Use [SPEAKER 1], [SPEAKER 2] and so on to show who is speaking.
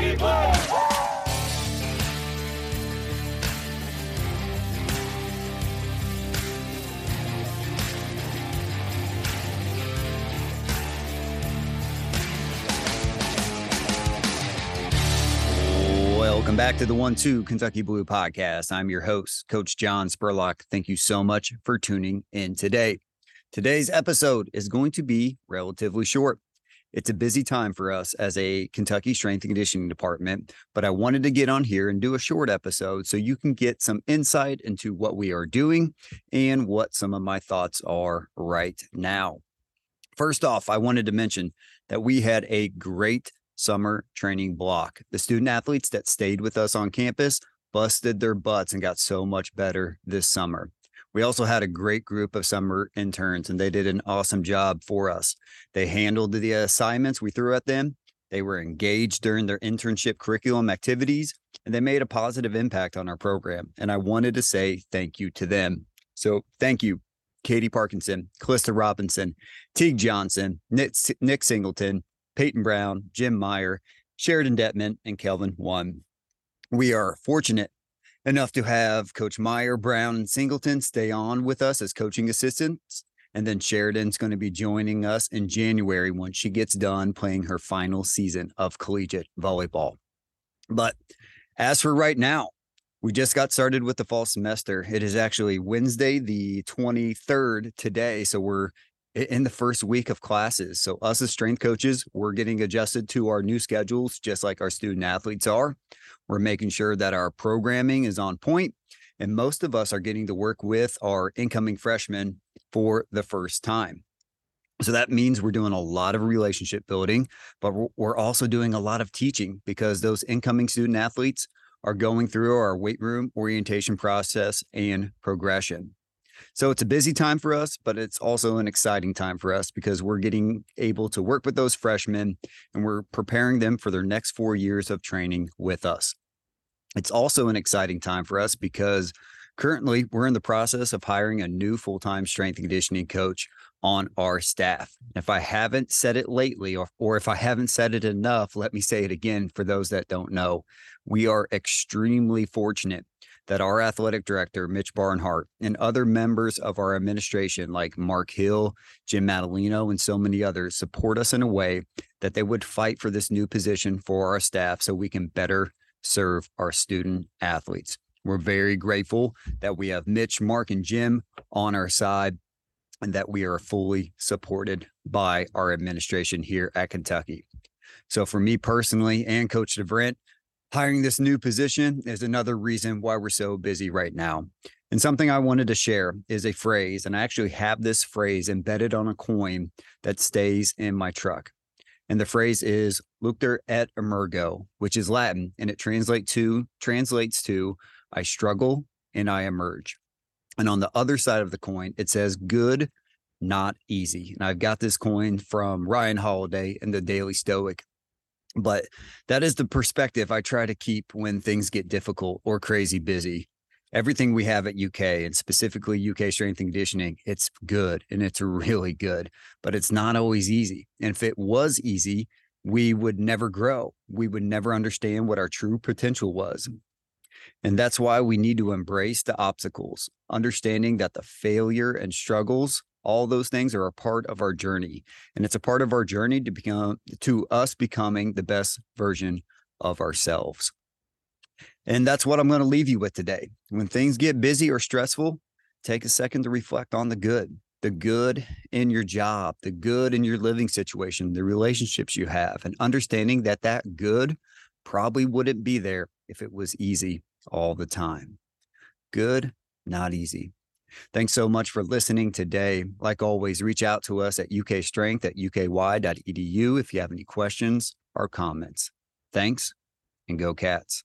[SPEAKER 1] Welcome back to the One Two Kentucky Blue podcast. I'm your host, Coach John Spurlock. Thank you so much for tuning in today. Today's episode is going to be relatively short. It's a busy time for us as a Kentucky strength and conditioning department, but I wanted to get on here and do a short episode so you can get some insight into what we are doing and what some of my thoughts are right now. First off, I wanted to mention that we had a great summer training block. The student athletes that stayed with us on campus busted their butts and got so much better this summer. We also had a great group of summer interns, and they did an awesome job for us. They handled the assignments we threw at them. They were engaged during their internship curriculum activities, and they made a positive impact on our program. And I wanted to say thank you to them. So thank you, Katie Parkinson, Calista Robinson, Teague Johnson, Nick, Nick Singleton, Peyton Brown, Jim Meyer, Sheridan Detman, and Kelvin One. We are fortunate enough to have Coach Meyer, Brown, and Singleton stay on with us as coaching assistants. And then Sheridan's going to be joining us in January once she gets done playing her final season of collegiate volleyball. But as for right now, we just got started with the fall semester. It is actually Wednesday, the 23rd today. So we're in the first week of classes. So, us as strength coaches, we're getting adjusted to our new schedules, just like our student athletes are. We're making sure that our programming is on point, and most of us are getting to work with our incoming freshmen for the first time. So that means we're doing a lot of relationship building, but we're also doing a lot of teaching because those incoming student athletes are going through our weight room orientation process and progression. So it's a busy time for us, but it's also an exciting time for us because we're getting able to work with those freshmen and we're preparing them for their next four years of training with us. It's also an exciting time for us because currently we're in the process of hiring a new full time strength and conditioning coach on our staff. If I haven't said it lately, or, or if I haven't said it enough, let me say it again for those that don't know. We are extremely fortunate that our athletic director, Mitch Barnhart, and other members of our administration, like Mark Hill, Jim Madalino, and so many others, support us in a way that they would fight for this new position for our staff so we can better serve our student athletes. We're very grateful that we have Mitch, Mark, and Jim on our side and that we are fully supported by our administration here at Kentucky. So, for me personally and Coach DeVrent, hiring this new position is another reason why we're so busy right now. And something I wanted to share is a phrase, and I actually have this phrase embedded on a coin that stays in my truck. And the phrase is "Luctor et emergo," which is Latin, and it translates to translates to "I struggle and I emerge." And on the other side of the coin, it says "Good, not easy." And I've got this coin from Ryan Holiday in the Daily Stoic, but that is the perspective I try to keep when things get difficult or crazy busy. Everything we have at UK and specifically UK strength and conditioning, it's good and it's really good, but it's not always easy. And if it was easy, we would never grow. We would never understand what our true potential was. And that's why we need to embrace the obstacles, understanding that the failure and struggles all those things are a part of our journey and it's a part of our journey to become to us becoming the best version of ourselves. And that's what i'm going to leave you with today. When things get busy or stressful take a second to reflect on the good the good in your job the good in your living situation the relationships you have and understanding that that good probably wouldn't be there if it was easy all the time. Good not easy Thanks so much for listening today. Like always, reach out to us at ukstrength at uky.edu if you have any questions or comments. Thanks and go cats.